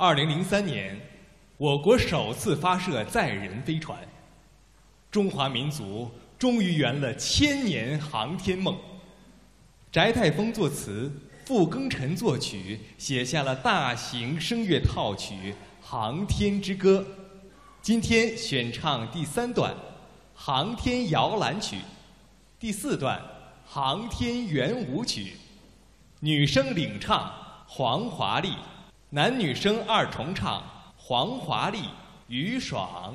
二零零三年，我国首次发射载人飞船，中华民族终于圆了千年航天梦。翟泰峰作词，傅庚辰作曲，写下了大型声乐套曲《航天之歌》。今天选唱第三段《航天摇篮曲》，第四段《航天圆舞曲》。女声领唱黄华丽，男女生二重唱黄华丽、于爽。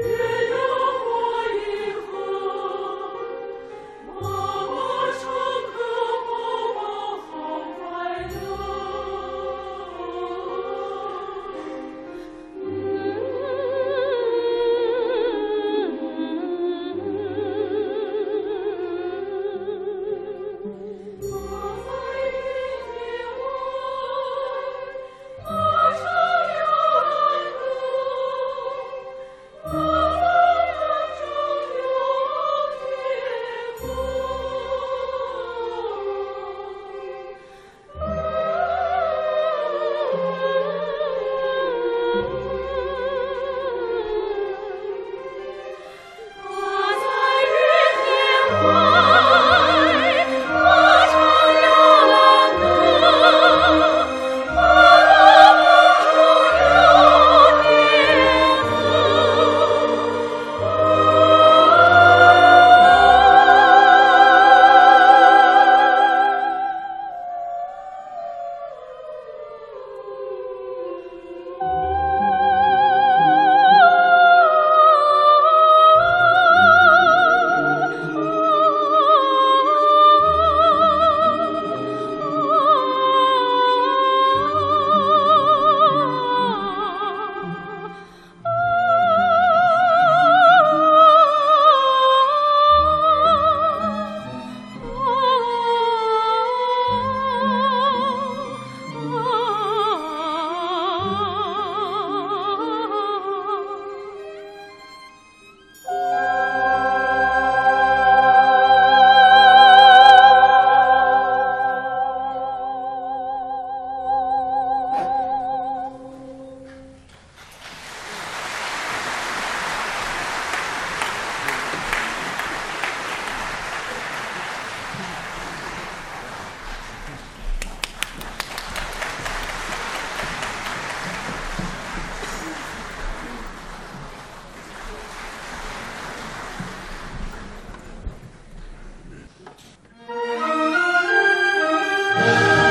Yeah. 梦。